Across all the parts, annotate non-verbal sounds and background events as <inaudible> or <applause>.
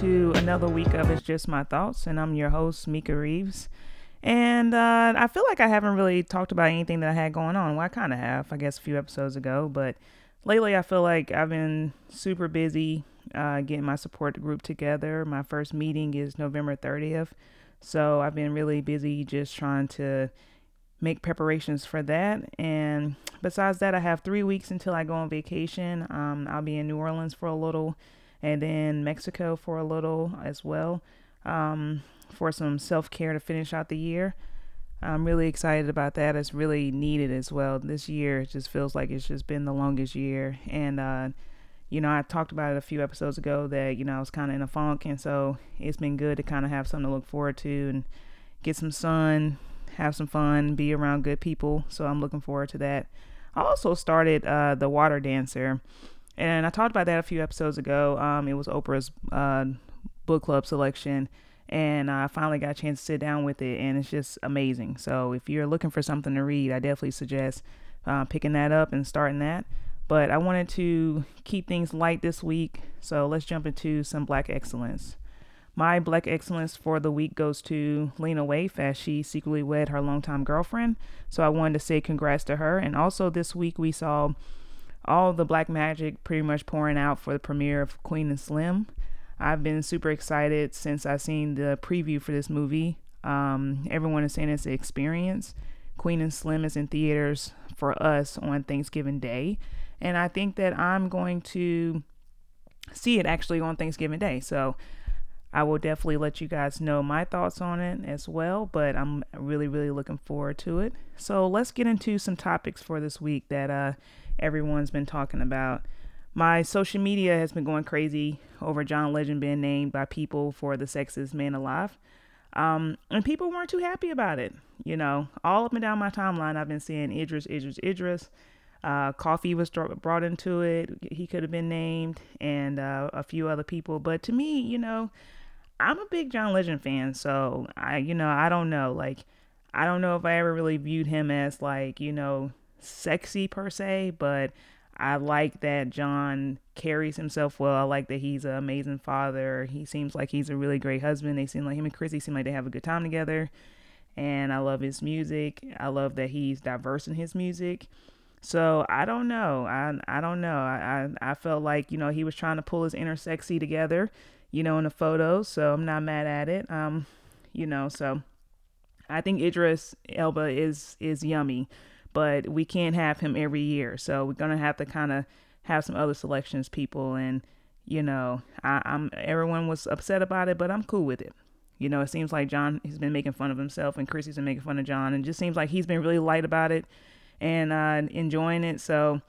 to another week of It's Just My Thoughts, and I'm your host, Mika Reeves. And uh, I feel like I haven't really talked about anything that I had going on. Well, I kind of have, I guess, a few episodes ago, but lately I feel like I've been super busy uh, getting my support group together. My first meeting is November 30th, so I've been really busy just trying to make preparations for that. And besides that, I have three weeks until I go on vacation. Um, I'll be in New Orleans for a little and then Mexico for a little as well um, for some self care to finish out the year. I'm really excited about that. It's really needed as well. This year it just feels like it's just been the longest year. And, uh, you know, I talked about it a few episodes ago that, you know, I was kind of in a funk. And so it's been good to kind of have something to look forward to and get some sun, have some fun, be around good people. So I'm looking forward to that. I also started uh, The Water Dancer. And I talked about that a few episodes ago. Um, it was Oprah's uh, book club selection. And I finally got a chance to sit down with it, and it's just amazing. So if you're looking for something to read, I definitely suggest uh, picking that up and starting that. But I wanted to keep things light this week, so let's jump into some Black excellence. My Black excellence for the week goes to Lena Waithe as she secretly wed her longtime girlfriend. So I wanted to say congrats to her. And also this week we saw all the black magic pretty much pouring out for the premiere of Queen and Slim. I've been super excited since I've seen the preview for this movie. Um, everyone is saying it's an experience. Queen and Slim is in theaters for us on Thanksgiving Day, and I think that I'm going to see it actually on Thanksgiving Day. So I will definitely let you guys know my thoughts on it as well, but I'm really, really looking forward to it. So let's get into some topics for this week that uh, everyone's been talking about. My social media has been going crazy over John Legend being named by people for the sexiest man alive. Um, and people weren't too happy about it. You know, all up and down my timeline, I've been seeing Idris, Idris, Idris. Uh, Koffee was brought into it. He could have been named, and uh, a few other people. But to me, you know, I'm a big John Legend fan, so I, you know, I don't know. Like, I don't know if I ever really viewed him as like, you know, sexy per se, but I like that John carries himself well. I like that he's an amazing father. He seems like he's a really great husband. They seem like him and Chrissy seem like they have a good time together. And I love his music. I love that he's diverse in his music. So I don't know. I I don't know. I, I I felt like you know he was trying to pull his inner sexy together, you know, in the photos. So I'm not mad at it. Um, you know. So I think Idris Elba is is yummy but we can't have him every year. So we're gonna have to kind of have some other selections, people. And you know, I, I'm everyone was upset about it, but I'm cool with it. You know, it seems like John has been making fun of himself, and Chrissy's been making fun of John, and just seems like he's been really light about it and uh, enjoying it. So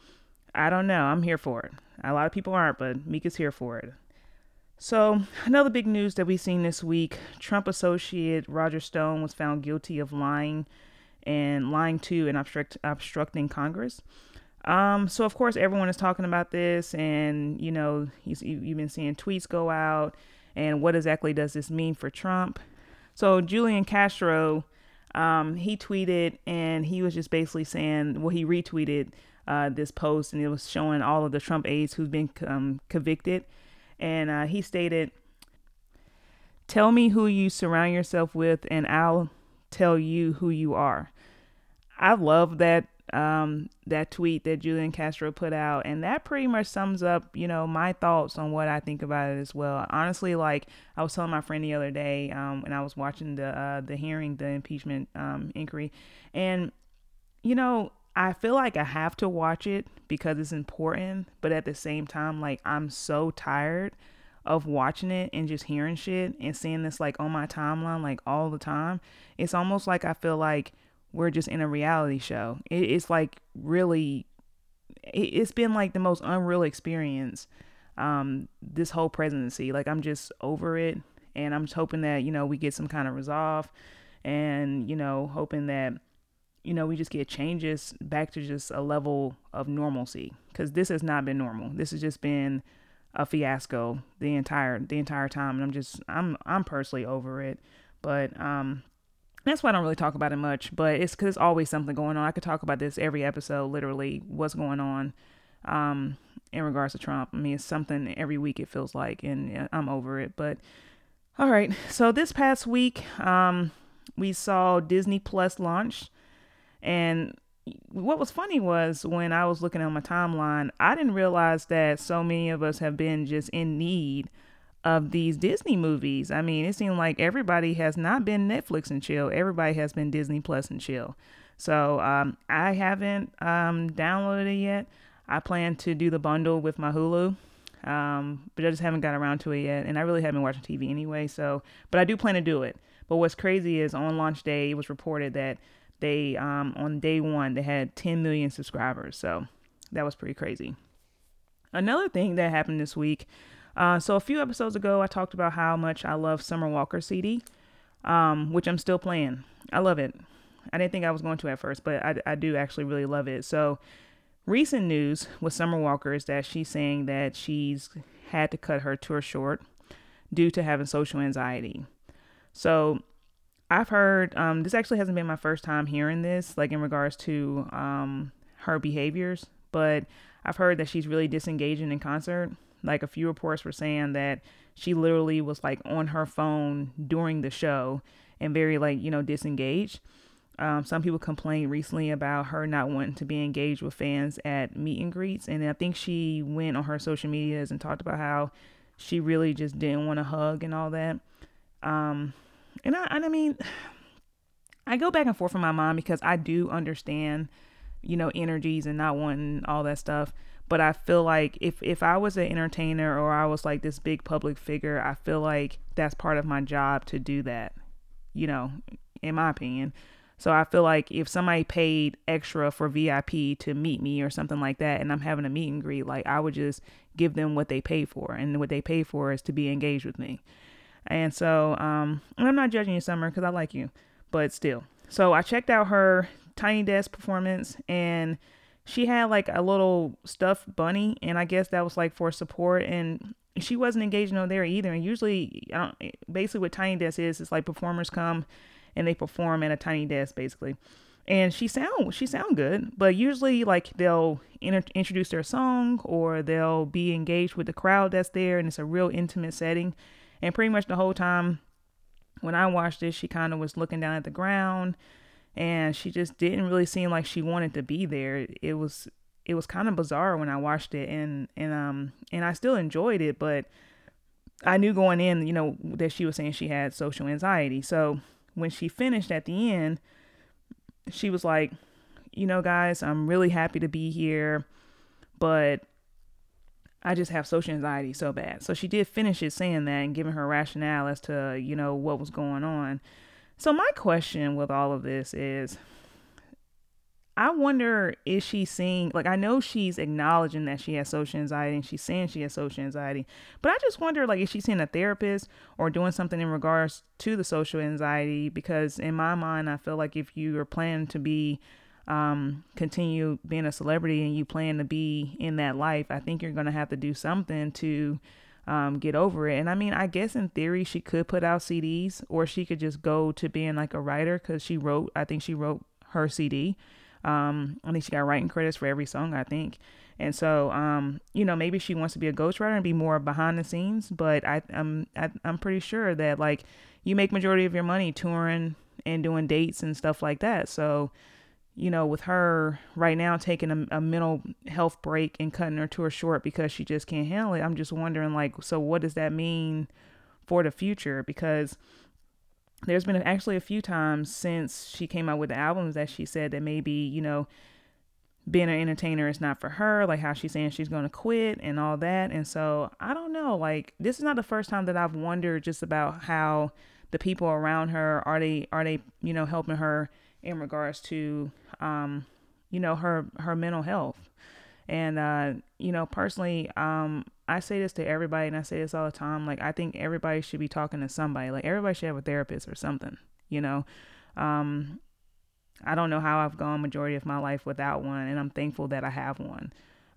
I don't know. I'm here for it. A lot of people aren't, but Mika's here for it. So, another big news that we've seen this week Trump associate Roger Stone was found guilty of lying and lying to and obstruct, obstructing Congress. Um, so of course everyone is talking about this, and you know you've been seeing tweets go out, and what exactly does this mean for Trump? So Julian Castro, um, he tweeted, and he was just basically saying, well, he retweeted uh, this post, and it was showing all of the Trump aides who've been um, convicted, and uh, he stated, "Tell me who you surround yourself with, and I'll tell you who you are." I love that um, that tweet that Julian Castro put out, and that pretty much sums up, you know, my thoughts on what I think about it as well. Honestly, like I was telling my friend the other day, um, when I was watching the uh, the hearing, the impeachment um, inquiry, and you know, I feel like I have to watch it because it's important, but at the same time, like I'm so tired of watching it and just hearing shit and seeing this like on my timeline like all the time. It's almost like I feel like we're just in a reality show. It, it's like really, it, has been like the most unreal experience. Um, this whole presidency, like I'm just over it, and I'm just hoping that you know we get some kind of resolve, and you know hoping that you know we just get changes back to just a level of normalcy because this has not been normal. This has just been a fiasco the entire the entire time, and I'm just I'm I'm personally over it. But um, that's why I don't really talk about it much, but it's there's always something going on. I could talk about this every episode, literally, what's going on um, in regards to Trump. I mean, it's something every week it feels like, and I'm over it. But all right, so this past week, um, we saw Disney Plus launch, and what was funny was when I was looking at my timeline, I didn't realize that so many of us have been just in need of these Disney movies. I mean, it seemed like everybody has not been Netflix and chill. Everybody has been Disney Plus and chill. So um, I haven't um, downloaded it yet. I plan to do the bundle with my Hulu, um, but I just haven't got around to it yet. And I really haven't watched TV anyway. So, but I do plan to do it. But what's crazy is on launch day, it was reported that they um, on day one they had 10 million subscribers. So that was pretty crazy. Another thing that happened this week. Uh, so a few episodes ago, I talked about how much I love Summer Walker CD, um, which I'm still playing. I love it. I didn't think I was going to at first, but I, I do actually really love it. So recent news with Summer Walker is that she's saying that she's had to cut her tour short due to having social anxiety. So I've heard um, this actually hasn't been my first time hearing this, like in regards to um, her behaviors, but I've heard that she's really disengaging in concert. Like a few reports were saying that she literally was like on her phone during the show and very like you know disengaged. Um, some people complained recently about her not wanting to be engaged with fans at meet and greets, and I think she went on her social medias and talked about how she really just didn't want to hug and all that. Um, and I, and I mean, I go back and forth in my mind because I do understand, you know, energies and not wanting all that stuff. But I feel like if if I was an entertainer or I was like this big public figure, I feel like that's part of my job to do that. You know, in my opinion. So I feel like if somebody paid extra for VIP to meet me or something like that, and I'm having a meet and greet, like I would just give them what they pay for, and what they pay for is to be engaged with me. And so, um, and I'm not judging you, Summer, because I like you, but still. So I checked out her Tiny Desk performance, and she had like a little stuffed bunny, and I guess that was like for support. And she wasn't engaging on there either. And usually, basically, what Tiny Desk is, it's like performers come and they perform at a tiny desk, basically. And she sound she sound good, but usually like they'll inter- introduce their song or they'll be engaged with the crowd that's there, and it's a real intimate setting. And pretty much the whole time when I watched this, she kind of was looking down at the ground and she just didn't really seem like she wanted to be there. It was it was kind of bizarre when I watched it and and um and I still enjoyed it, but I knew going in, you know, that she was saying she had social anxiety. So when she finished at the end, she was like, you know, guys, I'm really happy to be here, but I just have social anxiety so bad. So she did finish it saying that and giving her rationale as to, you know, what was going on. So my question with all of this is I wonder is she seeing like I know she's acknowledging that she has social anxiety and she's saying she has social anxiety, but I just wonder like is she seeing a therapist or doing something in regards to the social anxiety because in my mind I feel like if you are planning to be um, continue being a celebrity and you plan to be in that life, I think you're going to have to do something to um, get over it. And I mean, I guess in theory, she could put out CDs or she could just go to being like a writer because she wrote, I think she wrote her CD. Um, I think she got writing credits for every song, I think. And so, um, you know, maybe she wants to be a ghostwriter and be more behind the scenes. But I, I'm, I, I'm pretty sure that like you make majority of your money touring and doing dates and stuff like that. So, you know, with her right now taking a, a, mental health break and cutting her tour short because she just can't handle it, I'm just wondering, like, so what does that mean for the future? Because there's been actually a few times since she came out with the albums that she said that maybe, you know, being an entertainer is not for her, like how she's saying she's going to quit and all that. And so I don't know, like, this is not the first time that I've wondered just about how the people around her are they, are they, you know, helping her in regards to um, you know her her mental health. And uh, you know personally um, i say this to everybody and i say this all the time like i think everybody should be talking to somebody like everybody should have a therapist or something you know? Um, i don't know how i've gone majority of my life without one and i'm thankful that i have one.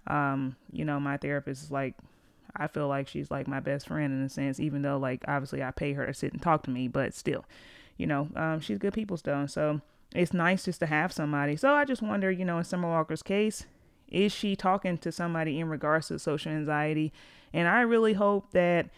Um, you know my therapist is like I feel like she's like my best friend in a sense, even though like obviously I pay her to sit and talk to me, but still, you know, um, she's good people still. So it's nice just to have somebody. So I just wonder, you know, in Summer Walker's case, Is she talking to somebody in regards to social anxiety? And I really hope that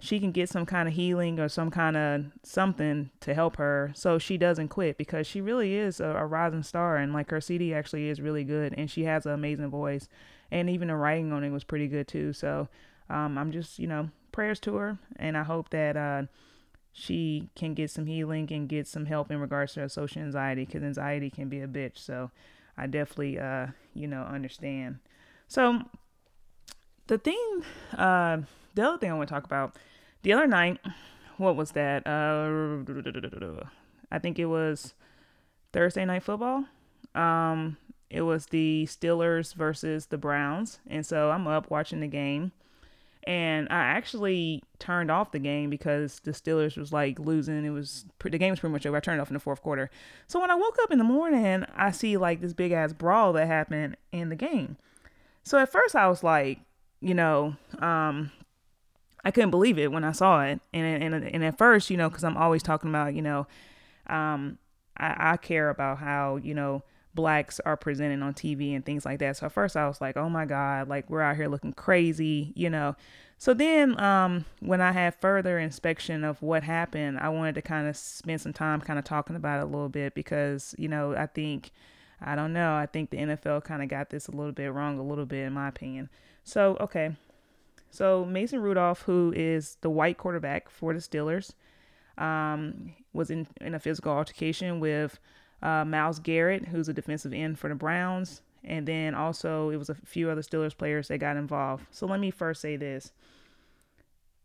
she can get some kind of healing or some kind of something to help her so she doesn't quit because she really is a, a, rising star and like her CD actually is really good and she has an amazing voice and even the writing on it was pretty good too. So um, I'm just, you know, prayers to her and I hope that uh, she can get some healing and get some help in regards to her social anxiety because anxiety can be a bitch. So I definitely, uh, you know, understand. So the thing, uh, the other thing I want to talk about the other night, what was that? Uh, I think it was Thursday night football. Um, it was the Steelers versus the Browns, and so I'm up watching the game, and I actually turned off the game because the Steelers was like losing. It was the game was pretty much over. I turned it off in the fourth quarter. So when I woke up in the morning, I see like this big ass brawl that happened in the game. So at first I was like, you know, um, I couldn't believe it when I saw it. And and and at first, you know, because I'm always talking about, you know, um, I, I care about how you know blacks are presented on TV and things like that. So at first I was like, oh my god, like we're out here looking crazy, you know. So then, um, when I had further inspection of what happened, I wanted to kind of spend some time kind of talking about it a little bit because, you know, I think, I don't know, I think the NFL kind of got this a little bit wrong, a little bit, in my opinion. So, okay, so Mason Rudolph, who is the white quarterback for the Steelers, um, was in, in a physical altercation with uh, Myles Garrett, who's a defensive end for the Browns. And then also it was a few other Steelers players that got involved. So let me first say this.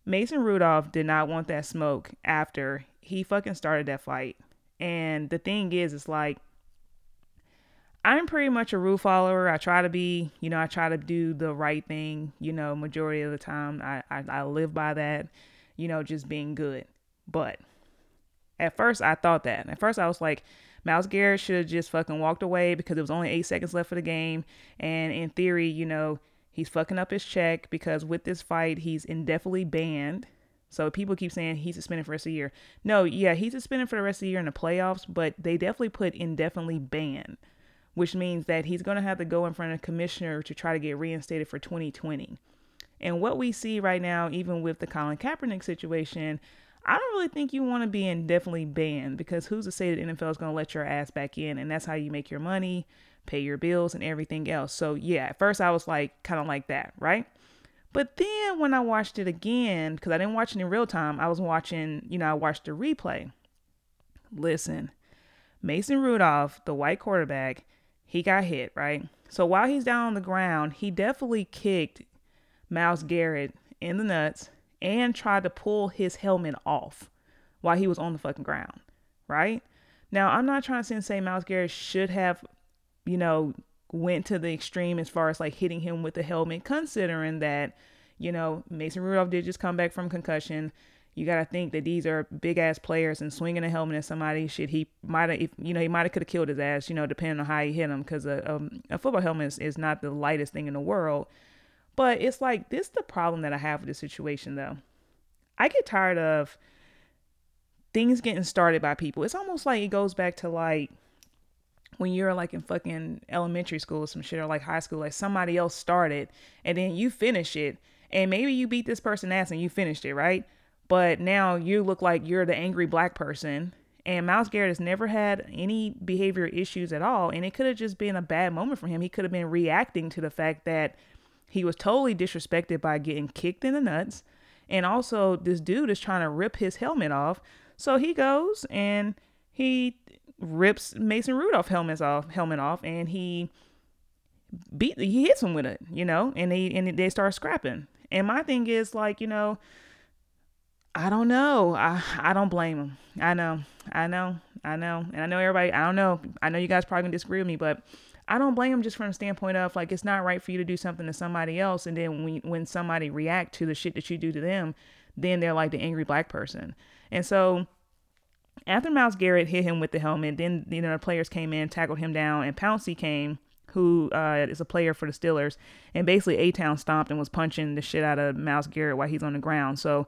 Mason Rudolph did not want that smoke after he fucking started that fight. And the thing is, it's like I'm pretty much a rule follower. I try to be, you know, I try to do the right thing, you know, majority of the time. I, I, I live by that, you know, just being good. But at first I thought that. At first I was like, Myles Garrett should have just fucking walked away because it was only eight seconds left for the game. And in theory, you know, he's fucking up his check because with this fight, he's indefinitely banned. So people keep saying he's suspended for the rest of the year. No, yeah, he's suspended for the rest of the year in the playoffs, but they definitely put indefinitely banned which means that he's going to have to go in front of the commissioner to try to get reinstated for 2020. And what we see right now, even with the Colin Kaepernick situation, I don't really think you want to be indefinitely banned because who's to say that NFL is going to let your ass back in? And that's how you make your money, pay your bills, and everything else. So, yeah, at first I was like, kind of like that, right? But then when I watched it again, because I didn't watch it in real time, I was watching, you know, I watched the replay. Listen, Mason Rudolph, the white quarterback, he got hit, right? So while he's down on the ground, he definitely kicked Myles Garrett in the nuts and tried to pull his helmet off while he was on the fucking ground, right? Now, I'm not trying to say Myles Garrett should have, you know, went to the extreme as far as like hitting him with the helmet, considering that, you know, Mason Rudolph did just come back from concussion you got to think that these are big ass players and swinging a helmet at somebody shit he might have you know he might have could have killed his ass you know depending on how he hit him because a, a, um, a, football helmet is, is not the lightest thing in the world but it's like this is the problem that i have with this situation though i get tired of things getting started by people it's almost like it goes back to like when you're like in fucking elementary school or some shit or like high school like somebody else started and then you finish it and maybe you beat this person ass and you finished it right but now you look like you're the angry black person. And Myles Garrett has never had any behavior issues at all. And it could have just been a bad moment for him. He could have been reacting to the fact that he was totally disrespected by getting kicked in the nuts. And also, this dude is trying to rip his helmet off. So he goes and he rips Mason Rudolph helmets off, helmet off, and he beat he hits him with it, you know, and they and they start scrapping. And my thing is like, you know, I don't know. I I don't blame him. I know. I know. I know. And I know everybody. I don't know. I know you guys probably disagree with me, but I don't blame him just from the standpoint of like it's not right for you to do something to somebody else, and then when when somebody react to the shit that you do to them, then they're like the angry black person. And so after Myles Garrett hit him with the helmet, then you know the players came in, tackled him down, and Pouncey came, who uh, is a player for the Steelers, and basically A Town stomped and was punching the shit out of Myles Garrett while he's on the ground. So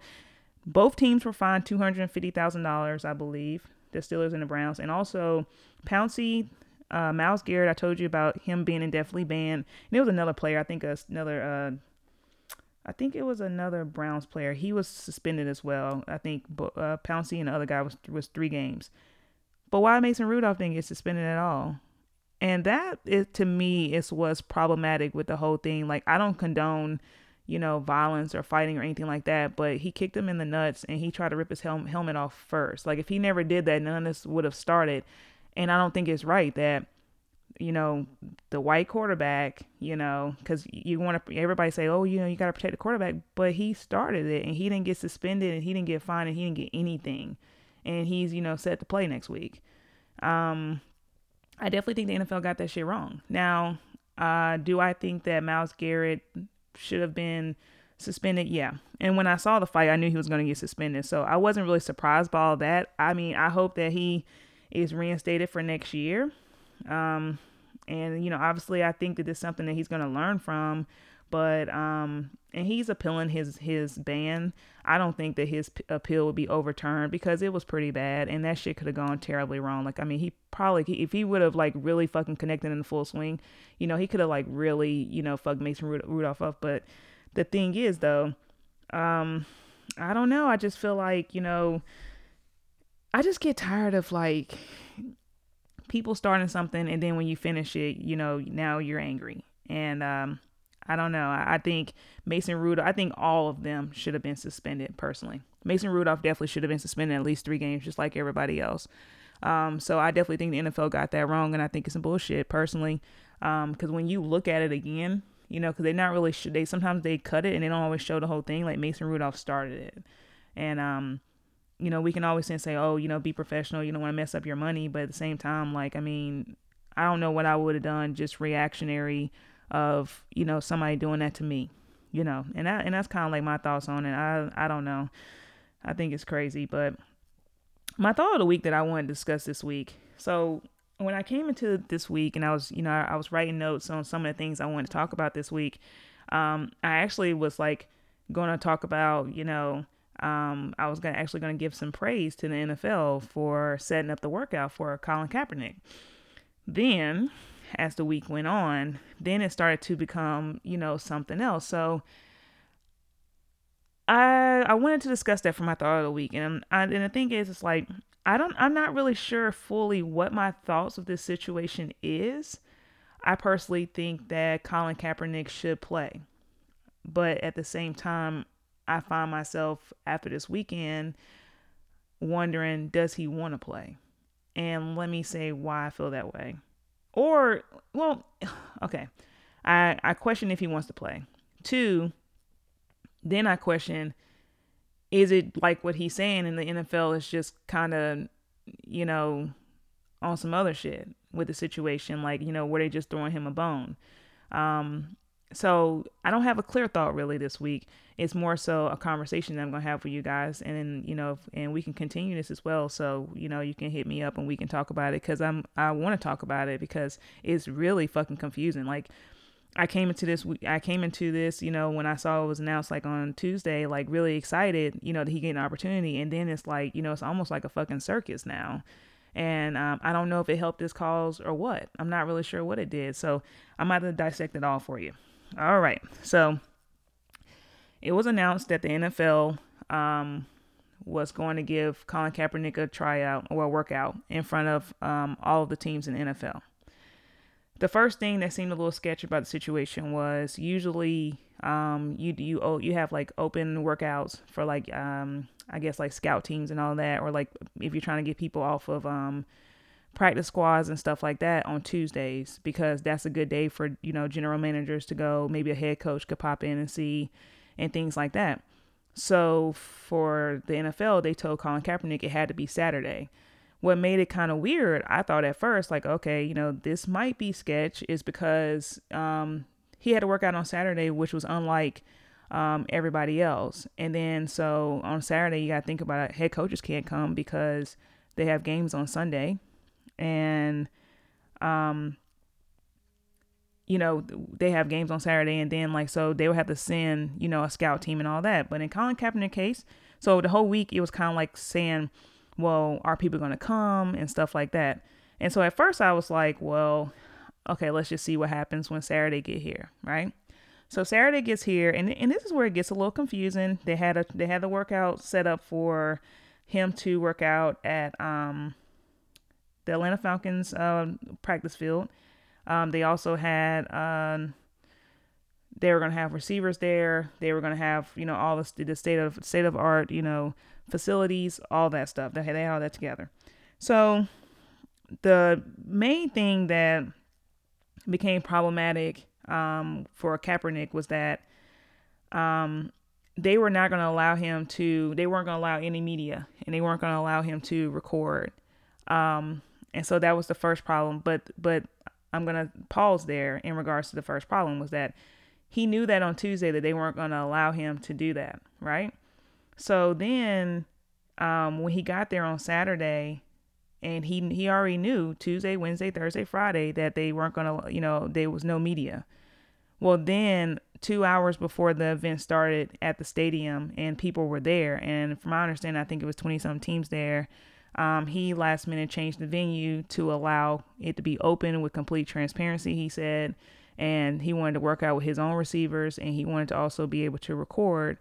both teams were fined $250,000, I believe, the Steelers and the Browns. And also, Pouncey, uh, Myles Garrett, I told you about him being indefinitely banned. And it was another player, I think another, uh, I think it was another Browns player. He was suspended as well. I think uh, Pouncey and the other guy was was three games. But why Mason Rudolph didn't get suspended at all? And that is to me is what's problematic with the whole thing. Like I don't condone, you know, violence or fighting or anything like that, but he kicked him in the nuts and he tried to rip his hel- helmet off first. Like if he never did that, none of this would have started. And I don't think it's right that you know the white quarterback you know because you want to everybody say oh you know you got to protect the quarterback but he started it and he didn't get suspended and he didn't get fined and he didn't get anything and he's you know set to play next week um I definitely think the NFL got that shit wrong. Now, uh, do I think that Myles Garrett should have been suspended? Yeah. And when I saw the fight, I knew he was going to get suspended. So I wasn't really surprised by all that. I mean, I hope that he is reinstated for next year. Um, and, you know, obviously, I think that it's something that he's going to learn from. But um, and he's appealing his his ban. I don't think that his appeal would be overturned because it was pretty bad and that shit could have gone terribly wrong. Like I mean, he probably if he would have like really fucking connected in the full swing, you know, he could have like really you know fucked Mason Rudolph up. But the thing is though, um, I don't know. I just feel like you know, I just get tired of like people starting something and then when you finish it, you know, now you're angry and um I don't know. I think Mason Rudolph, I think all of them should have been suspended personally. Mason Rudolph definitely should have been suspended at least three games, just like everybody else. Um, so I definitely think the NFL got that wrong, and I think it's some bullshit personally. Because um, when you look at it again, you know, because they're not really, sh- they sometimes they cut it and they don't always show the whole thing. Like Mason Rudolph started it. And, um, you know, we can always say, oh, you know, be professional. You don't want to mess up your money. But at the same time, like, I mean, I don't know what I would have done just reactionary of you know somebody doing that to me you know and that and that's kind of like my thoughts on it i i don't know i think it's crazy but my thought of the week that i want to discuss this week so when i came into this week and i was you know i was writing notes on some of the things i wanted to talk about this week um i actually was like going to talk about you know um, I was gonna actually going to give some praise to the NFL for setting up the workout for Colin Kaepernick. Then as the week went on, then it started to become, you know, something else. So I I wanted to discuss that for my thought of the week, and I, and the thing is, it's like I don't I'm not really sure fully what my thoughts of this situation is. I personally think that Colin Kaepernick should play, but at the same time, I find myself after this weekend wondering, does he want to play? And let me say why I feel that way. Or, well, <sighs> okay. I, I question if he wants to play. Two, then I question is it like what he's saying in the NFL is just kind of, you know, on some other shit with the situation, like, you know, where they just throwing him a bone. Um, so I don't have a clear thought really this week. It's more so a conversation that I'm gonna have with you guys, and then you know, and we can continue this as well. So you know, you can hit me up and we can talk about it because I'm I want to talk about it because it's really fucking confusing. Like I came into this I came into this, you know, when I saw it was announced like on Tuesday, like really excited, you know, that he get an opportunity, and then it's like you know, it's almost like a fucking circus now. And um, I don't know if it helped this cause or what. I'm not really sure what it did. So I'm about to dissect it all for you. All right. So it was announced that the NFL um, was going to give Colin Kaepernick a tryout or a workout in front of um, all of the teams in the NFL. The first thing that seemed a little sketchy about the situation was usually um, you you oh, you have like open workouts for like um, I guess like scout teams and all that, or like if you're trying to get people off of um, practice squads and stuff like that on Tuesdays because that's a good day for, you know, general managers to go. Maybe a head coach could pop in and see and things like that. So for the NFL, they told Colin Kaepernick it had to be Saturday. What made it kind of weird, I thought at first, like, okay, you know, this might be sketch, is because um, he had to work out on Saturday, which was unlike um, everybody else. And then so on Saturday, you got to think about it, head coaches can't come because they have games on Sunday and um you know they have games on Saturday and then like so they would have to send you know a scout team and all that but in Colin Kaepernick case so the whole week it was kind of like saying well are people going to come and stuff like that And so at first I was like, well, okay, let's just see what happens when Saturday get here, right? So Saturday gets here, and and this is where it gets a little confusing. They had a they had the workout set up for him to work out at um, the Atlanta Falcons uh, practice field. Um, they also had um, they were going to have receivers there. They were going to have you know all the, the state of state of art you know facilities, all that stuff. They had, all that together. So the main thing that became problematic um, for Kaepernick was that um, they were not going to allow him to, they weren't going to allow any media and they weren't going to allow him to record. Um, and so that was the first problem. But, but I'm to pause there in regards to the first problem was that he knew that on Tuesday that they weren't to allow him to do that. Right. So then um, when he got there on Saturday, and he he already knew Tuesday, Wednesday, Thursday, Friday that they weren't gonna, you know, there was no media. Well, then two hours before the event started at the stadium, and people were there, and from my understanding, I think it was twenty some teams there. Um, he last minute changed the venue to allow it to be open with complete transparency. He said, and he wanted to work out with his own receivers, and he wanted to also be able to record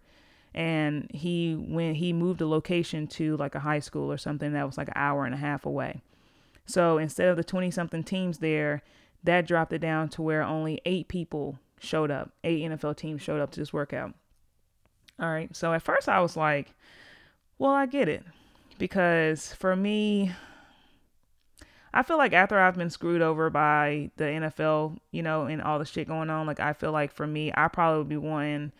and he when he moved the location to like a high school or something that was like an hour and a half away. So instead of the 20 something teams there, that dropped it down to where only 8 people showed up. 8 NFL teams showed up to this workout. All right. So at first I was like, well, I get it. Because for me, I feel like after I've been screwed over by the NFL, you know, and all the shit going on, like I feel like for me, I probably would be wanting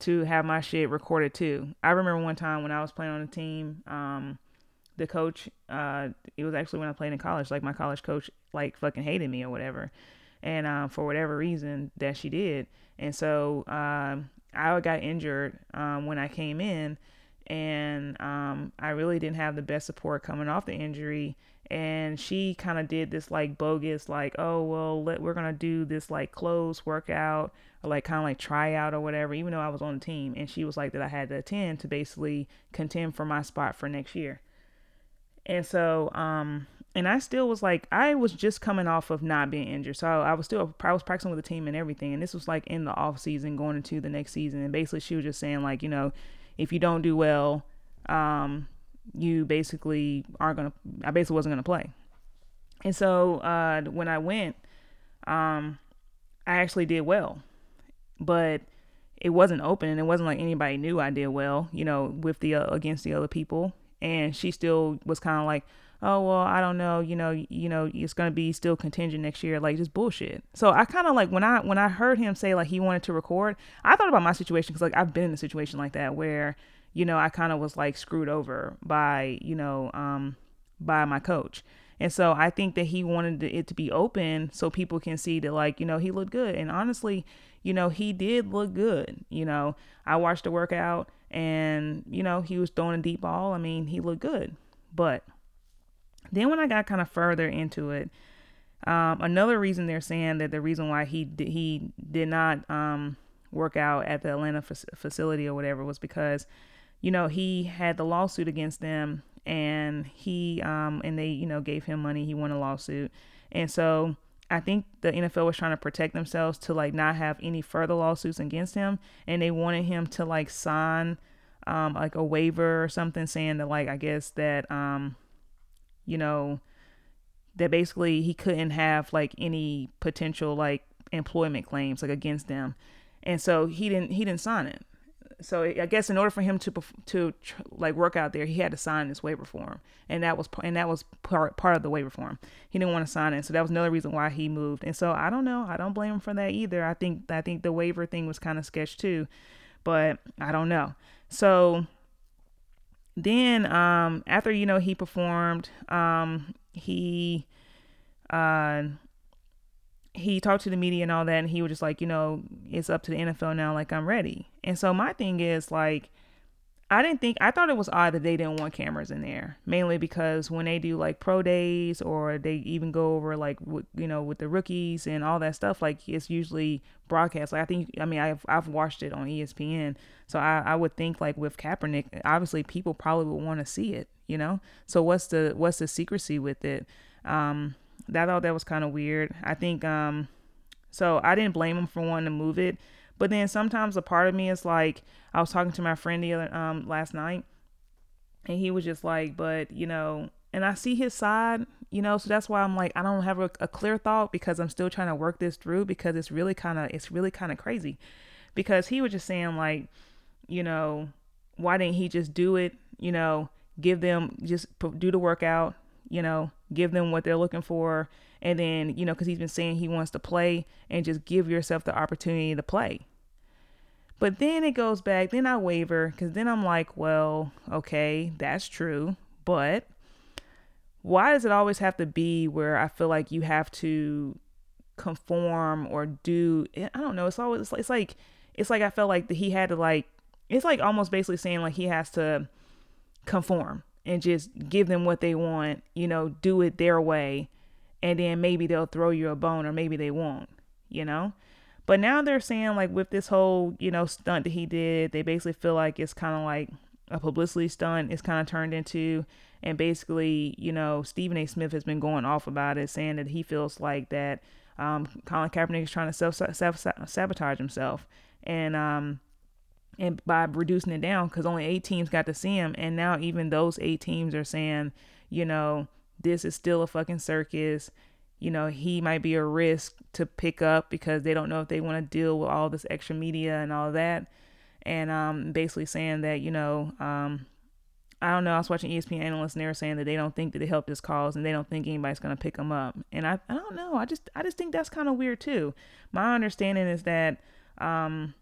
to have my shit recorded too. I remember one time when I was playing on a team, um, the coach, uh, it was actually when I played in college, like my college coach, like fucking hated me or whatever. And, um, for whatever reason that she did. And so, um, I got injured, um, when I came in and, um, I really didn't have the best support coming off the injury. And she kind of did this like bogus like oh well let, we're gonna do this like close workout or like kind of like tryout or whatever even though i was on the team. And she was like that i had to attend to basically contend for my spot for next year. And so um and i still was like i was just coming off of not being injured. So i was still i was practicing with the team and everything. And this was like in the off season going into the next season. And basically she was just saying like you know if you don't do well um you basically aren't gonna I basically wasn't gonna play. And so uh, when I went, um, I actually did well, but it wasn't open, and it wasn't like anybody knew I did well, you know, with the uh, against the other people. And she still was kind of like, oh well, I don't know, you know, you know, it's gonna be still contingent next year, like just bullshit. So I kind of like when I when I heard him say like he wanted to record, I thought about my situation because like I've been in a situation like that where you know, I kind of was like screwed over by, you know, um, by my coach. And so I think that he wanted it to be open so people can see that, like, you know, he looked good. And honestly, you know, he did look good. You know, I watched the workout and, you know, he was throwing a deep ball. I mean, he looked good. But then when I got kind of further into it, um, another reason they're saying that the reason why he did, he did not um, work out at the Atlanta facility or whatever was because you know, he had the lawsuit against them and he um and they, you know, gave him money, he won a lawsuit. And so I think the NFL was trying to protect themselves to like not have any further lawsuits against him and they wanted him to like sign um like a waiver or something saying that like I guess that um you know that basically he couldn't have like any potential like employment claims like against them. And so he didn't he didn't sign it so I guess in order for him to to like work out there, he had to sign this waiver form, and that was and that was part part of the waiver form. He didn't want to sign it, so that was another reason why he moved. And so I don't know, I don't blame him for that either. I think I think the waiver thing was kind of sketch too, but I don't know. So then um after you know he performed, um he uh he talked to the media and all that, and he was just like, you know, it's up to the NFL now. Like, I'm ready. And so my thing is like, I didn't think I thought it was odd that they didn't want cameras in there, mainly because when they do like pro days or they even go over like w- you know with the rookies and all that stuff, like it's usually broadcast. Like I think I mean I've I've watched it on ESPN, so I I would think like with Kaepernick, obviously people probably would want to see it, you know. So what's the what's the secrecy with it? Um, that thought that was kind of weird. I think um, so. I didn't blame him for wanting to move it, but then sometimes a part of me is like, I was talking to my friend the other um last night, and he was just like, but you know, and I see his side, you know, so that's why I'm like, I don't have a, a clear thought because I'm still trying to work this through because it's really kind of it's really kind of crazy, because he was just saying like, you know, why didn't he just do it? You know, give them just do the workout, you know, give them what they're looking for. And then, you know, because he's been saying he wants to play and just give yourself the opportunity to play. But then it goes back, then I waver because then I'm like, well, okay, that's true. But why does it always have to be where I feel like you have to conform or do, eh, I don't know. It's always, it's like, it's like I felt like he had to like, it's like almost basically saying like he has to conform and just give them what they want, you know, do it their way, and then maybe they'll throw you a bone or maybe they won't, you know? But now they're saying like with this whole, you know, stunt that he did, they basically feel like it's kind of like a publicity stunt it's kind of turned into and basically, you know, Stephen A. Smith has been going off about it, saying that he feels like that um, Colin Kaepernick is trying to self, sabotage himself, and um, and by reducing it down because only eight teams got to see him and now even those eight teams are saying you know this is still a fucking circus you know he might be a risk to pick up because they don't know if they want to deal with all this extra media and all that and um basically saying that you know um I don't know. I was watching ESPN analysts and they were saying that they don't think that they helped this cause and they don't think anybody's going to pick him up. And I, I don't know. I just I just think that's kind of weird too. My understanding is that um,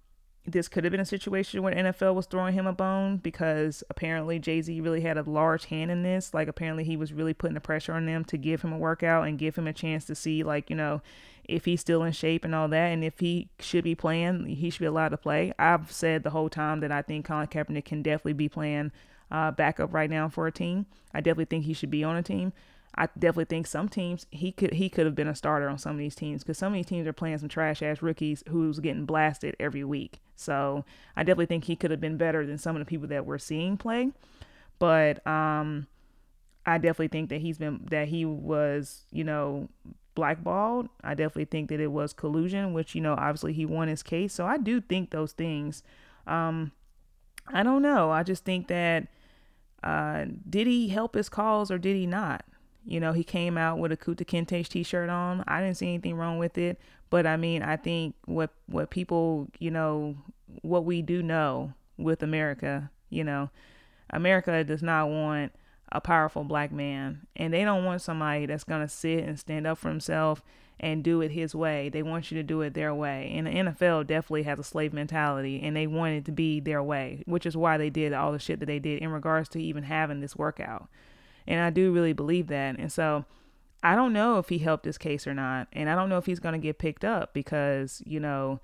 this could have been a situation where NFL was throwing him a bone because apparently Jay Z really had a large hand in this. Like, apparently, he was really putting the pressure on them to give him a workout and give him a chance to see, like, you know, if he's still in shape and all that. And if he should be playing, he should be allowed to play. I've said the whole time that I think Colin Kaepernick can definitely be playing uh, backup right now for a team. I definitely think he should be on a team. I definitely think some teams he could he could have been a starter on some of these teams because some of these teams are playing some trash ass rookies who's getting blasted every week. So I definitely think he could have been better than some of the people that we're seeing play. But um, I definitely think that he's been that he was you know blackballed. I definitely think that it was collusion, which you know obviously he won his case. So I do think those things. Um, I don't know. I just think that uh, did he help his cause or did he not? You know, he came out with a Kunta Kinte's t-shirt on. I didn't see anything wrong with it, but I mean, I think what what people, you know, what we do know with America, you know, America does not want a powerful black man, and they don't want somebody that's gonna sit and stand up for himself and do it his way. They want you to do it their way. And the NFL definitely has a slave mentality and they want it to be their way, which is why they did all the shit that they did in regards to even having this workout. And I do really believe that. And so I don't know if he helped his case or not. And I don't know if he's going to get picked up because, you know,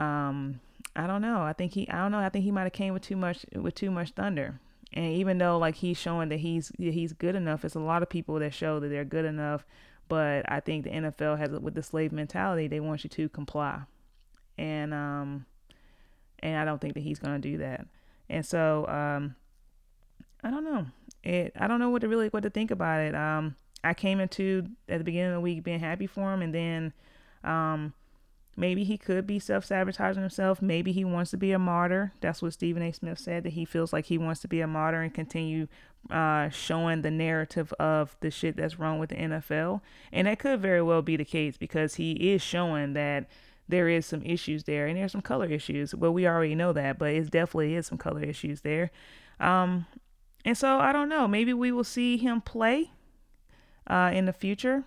um, I don't know. I think he, I don't know. I think he might have came with too much, with too much thunder. And even though like he's showing that he's, he's good enough, it's a lot of people that show that they're good enough. But I think the NFL has, with the slave mentality, they want you to comply. And, um, and I don't think that he's going to do that. And so, um, I don't know it I don't know what to really what to think about it. Um, I came into at the beginning of the week being happy for him, and then um, maybe he could be self sabotaging himself. Maybe he wants to be a martyr. That's what Stephen A. Smith said that he feels like he wants to be a martyr and continue uh, showing the narrative of the shit that's wrong with the NFL. And that could very well be the case because he is showing that there is some issues there and there's some color issues. Well, we already know that, but it definitely is some color issues there. Um, and so I don't know. Maybe we will see him play uh, in the future.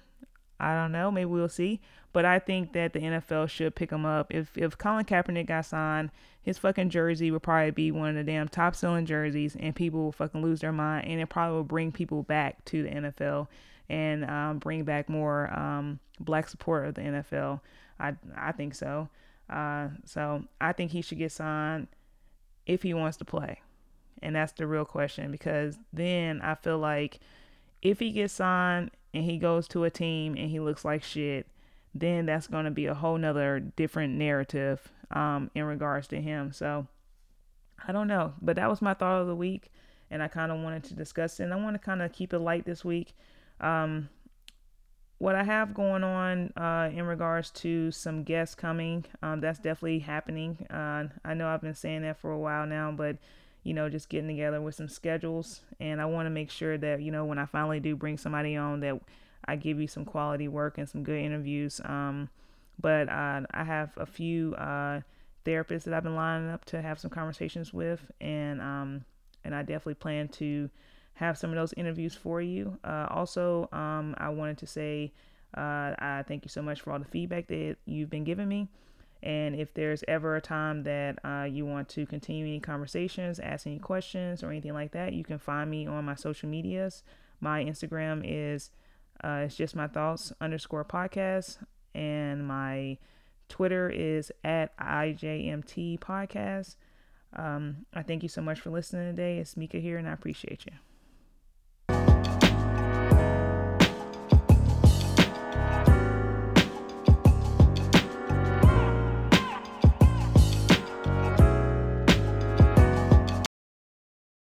I don't know. Maybe we'll see. But I think that the NFL should pick him up. If if Colin Kaepernick got signed, his fucking jersey would probably be one of the damn top selling jerseys, and people will fucking lose their mind, and it probably will bring people back to the NFL and um, bring back more um, black support of the NFL. I I think so. Uh, so I think he should get signed if he wants to play. And that's the real question because then I feel like if he gets signed and he goes to a team and he looks like shit, then that's going to be a whole nother different narrative um, in regards to him. So I don't know, but that was my thought of the week, and I kind of wanted to discuss it. And I want to kind of keep it light this week. Um, what I have going on uh, in regards to some guests coming, um, that's definitely happening. Uh, I know I've been saying that for a while now, but you know, just getting together with some schedules. And I want to make sure that, you know, when I finally do bring somebody on, that I give you some quality work and some good interviews. Um, but uh, I have a few uh, therapists that I've been lining up to have some conversations with, and um, and I definitely plan to have some of those interviews for you. Uh, also, um, I wanted to say uh, I thank you so much for all the feedback that you've been giving me. And if there's ever a time that uh, you want to continue any conversations, ask any questions, or anything like that, you can find me on my social medias. My Instagram is uh, it's just my thoughts underscore podcast, and my Twitter is at IJMT podcast. Um, I thank you so much for listening today. It's Mika here, and I appreciate you.